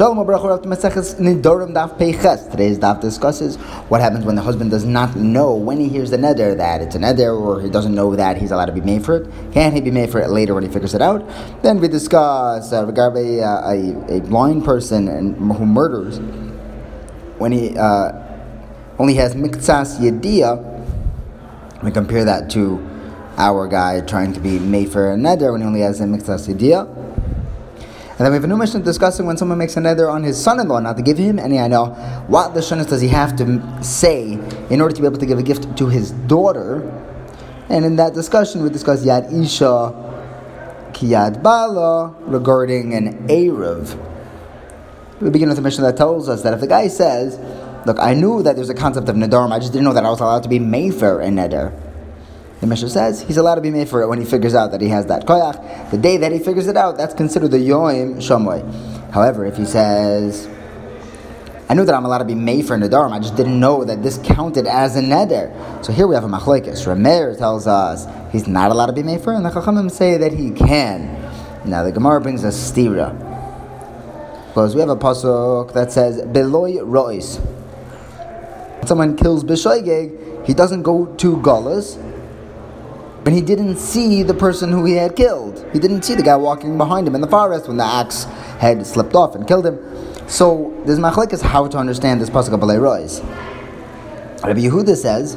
Shalom Abrachor Maseches Nidorim Daf. Today's daf discusses what happens when the husband does not know when he hears the neder that it's a neder, or he doesn't know that he's allowed to be made for it. Can he be made for it later when he figures it out? Then we discuss uh, regarding uh, a, a blind person and, who murders when he uh, only has miktsas yediyah. We compare that to our guy trying to be made for a neder when he only has a miktsas yediyah. And then we have a new Mishnah discussing when someone makes a neder on his son-in-law not to give him any I know what the shunas does he have to say in order to be able to give a gift to his daughter. And in that discussion, we discuss Yad Isha, Kiyad Bala regarding an Eruv. We begin with a Mishnah that tells us that if the guy says, Look, I knew that there's a concept of Nadarim, I just didn't know that I was allowed to be for a Neder. The Mishnah says he's allowed to be made for it when he figures out that he has that koyach. The day that he figures it out, that's considered the yoim shomoy. However, if he says, I knew that I'm allowed to be made for nadarim, I just didn't know that this counted as a neder. So here we have a machlekes. Rameir tells us he's not allowed to be made for, and the chachamim say that he can. Now the Gemara brings a stira. Because we have a pasuk that says, Beloy rois. Someone kills Bishoigeg, he doesn't go to Gullus, but he didn't see the person who he had killed. He didn't see the guy walking behind him in the forest when the axe had slipped off and killed him. So there's machlekes how to understand this pasuk of Rois. Rabbi Yehuda says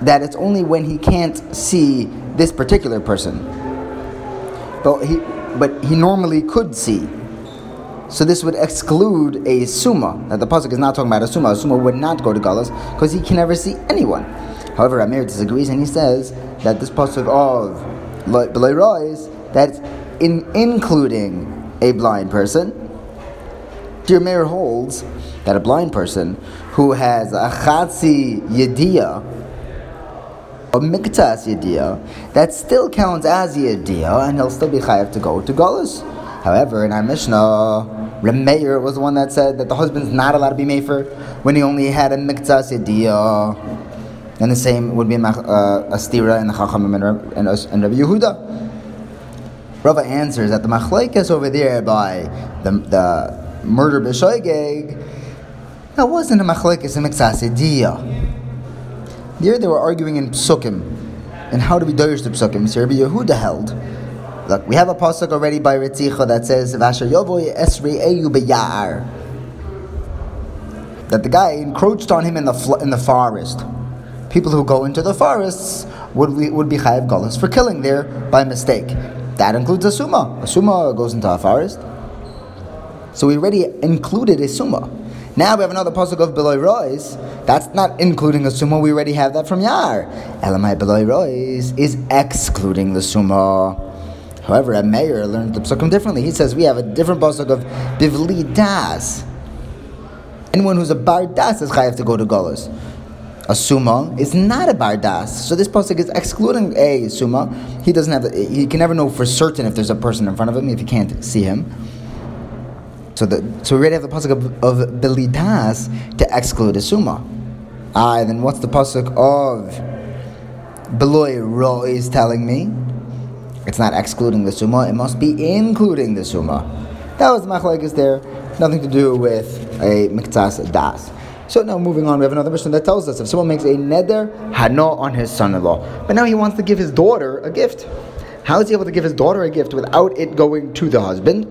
that it's only when he can't see this particular person, but he but he normally could see. So this would exclude a summa. That the pasuk is not talking about a summa. A summa would not go to Galas because he can never see anyone. However, Amir disagrees and he says that this pasuk of Belay is that's in including a blind person. Dear Meir holds that a blind person who has a chatzi yediyah, a miktas yediyah, that still counts as yediyah, and he'll still be chayav to go to Golas. However, in our Mishnah, Remeir was the one that said that the husband's not allowed to be made for when he only had a miktas yediyah. And the same would be uh, a stira in the Chachamim and, and, and Rabbi Yehuda. Rava answers that the machlekes over there by the, the murder b'shoigeg, that wasn't a machlekes in Miksasidiyah. There they were arguing in psukim, and how to be doyish to psukim. So Rabbi Yehuda held. Look, we have a pasuk already by Ritzicha that says, "Vasher yovoy esri eyu b'yar." That the guy encroached on him in the in the forest people who go into the forests would, would be chayav gullus for killing there by mistake. That includes a summa. A summa goes into a forest. So we already included a summa. Now we have another pasuk of Beloy Rois. That's not including a summa. We already have that from Yar. Elamai Beloy Rois is excluding the summa. However, a mayor learned the psukim differently. He says we have a different pasuk of Bivli Das. Anyone who's a bar das is chayav to go to Golas a summa is not a bardas. So this pasuk is excluding a summa. He doesn't have. He can never know for certain if there's a person in front of him if he can't see him. So the so we already have the pasuk of, of belidas to exclude a summa. Ah, then what's the pasuk of beloy ro is telling me? It's not excluding the summa. It must be including the summa. That was is there. Nothing to do with a miktas das. So now moving on, we have another Mishnah that tells us if someone makes a neder hano on his son-in-law, but now he wants to give his daughter a gift. How is he able to give his daughter a gift without it going to the husband?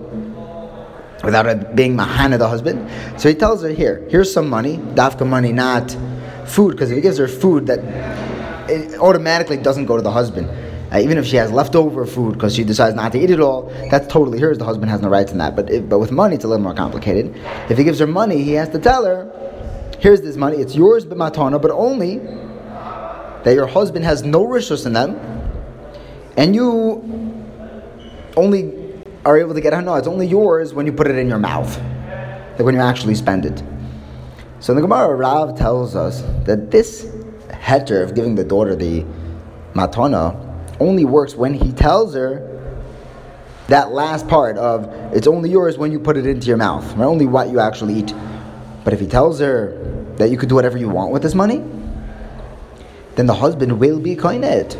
Without it being mahana the husband? So he tells her, here, here's some money, dafka money, not food, because if he gives her food, that it automatically doesn't go to the husband. Uh, even if she has leftover food because she decides not to eat it all, that's totally hers. The husband has no rights in that. But if, but with money, it's a little more complicated. If he gives her money, he has to tell her, here's this money, it's yours but matana, but only that your husband has no rishus in them, and you only are able to get no, it's only yours when you put it in your mouth, like when you actually spend it. So in the Gemara, Rav tells us that this heter of giving the daughter the matana only works when he tells her that last part of it's only yours when you put it into your mouth, only what you actually eat. But if he tells her that you could do whatever you want with this money, then the husband will be koinet.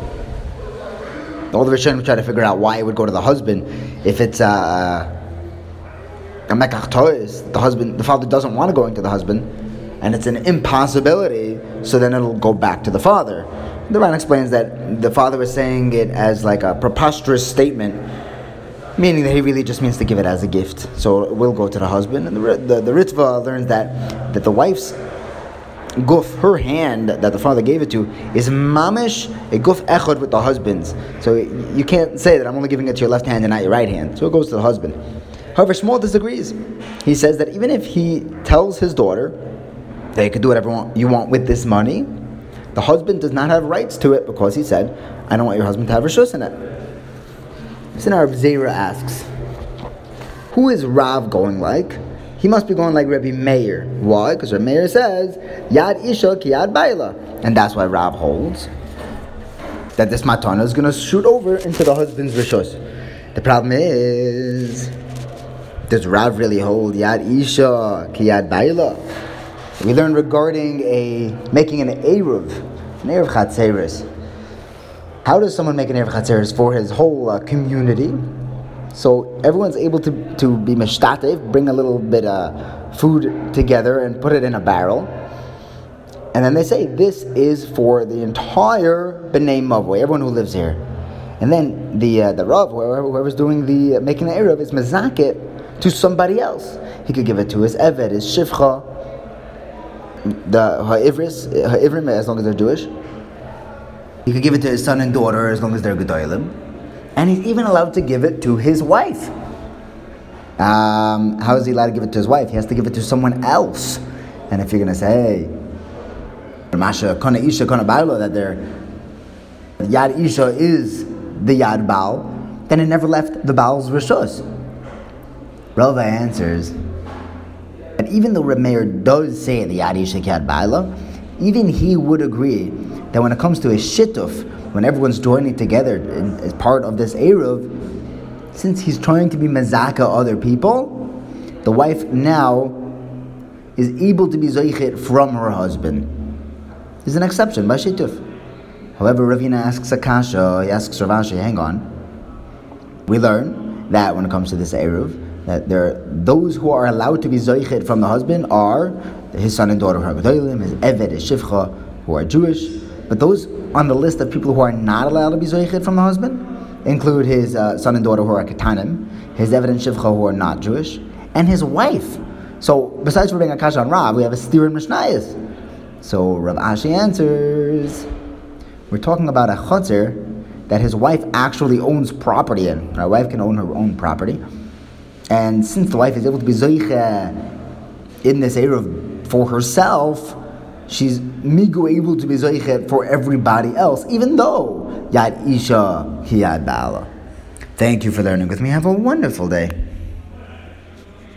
All the Rishonim try to figure out why it would go to the husband if it's uh, a mekach the husband, the father doesn't want to go into the husband, and it's an impossibility, so then it'll go back to the father. The Ran explains that the father was saying it as like a preposterous statement, meaning that he really just means to give it as a gift. So it will go to the husband. And the, the, the Ritva learns that, that the wife's guf, her hand that the father gave it to, is mamish a guf echad with the husband's. So you can't say that I'm only giving it to your left hand and not your right hand. So it goes to the husband. However, Shmuel disagrees. He says that even if he tells his daughter that you could do whatever you want with this money, the husband does not have rights to it because he said, I don't want your husband to have rishus in it. Now Zera asks, who is Rav going like? He must be going like Rabbi Meir. Why? Because Rabbi Meir says, Yad Isha ki Yad Baila. And that's why Rav holds that this matana is going to shoot over into the husband's rishus. The problem is, does Rav really hold Yad Isha ki Yad Baila? We learn regarding a making an Eruv, an Eruv Chatzeris. How does someone make an Eruv Chatzeris for his whole uh, community? So everyone's able to, to be mishtatev, bring a little bit of food together and put it in a barrel. And then they say, this is for the entire B'nai Mavoi, everyone who lives here. And then the uh, the Rav, whoever, whoever's doing the uh, making the Eruv, is mazaket to somebody else. He could give it to his Eved, his Shivcha, the Ha'ivris, Ha'ivrim, as long as they're Jewish. He could give it to his son and daughter as long as they're Gedolim. And he's even allowed to give it to his wife. Um, how is he allowed to give it to his wife? He has to give it to someone else. And if you're going to say, Masha Isha Bailo, that their Yad Isha is the Yad Baal, then it never left the Baal's Rishos. Rava answers, and even though Rameir does say the Yad Isha Yad Baila, even he would agree that when it comes to a shittuf, when everyone's joining together in, as part of this Eruv, since he's trying to be mazaka other people, the wife now is able to be zoichet from her husband. There's an exception by shituf. However, Ravina asks Akasha, he asks Rav Ashi, hang on. We learn that when it comes to this Eruv, that there those who are allowed to be zoichet from the husband are his son and daughter his eved, his shivcha, who are Jewish. But those on the list of people who are not allowed to be zoichet from the husband include his uh, son and daughter who are ketanim, his eved and shivcha who are not Jewish, and his wife. So besides for being a kasha on Rav, we have a stira in Mishnayos. So Rav Ashi answers, we're talking about a chotzer that his wife actually owns property in. Our wife can own her own property. And since the wife is able to be zoiche in this area for herself, she's migu able to be zoichet for everybody else, even though yad isha hiyad bala. Thank you for learning with me. Have a wonderful day.